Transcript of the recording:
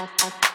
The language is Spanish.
up.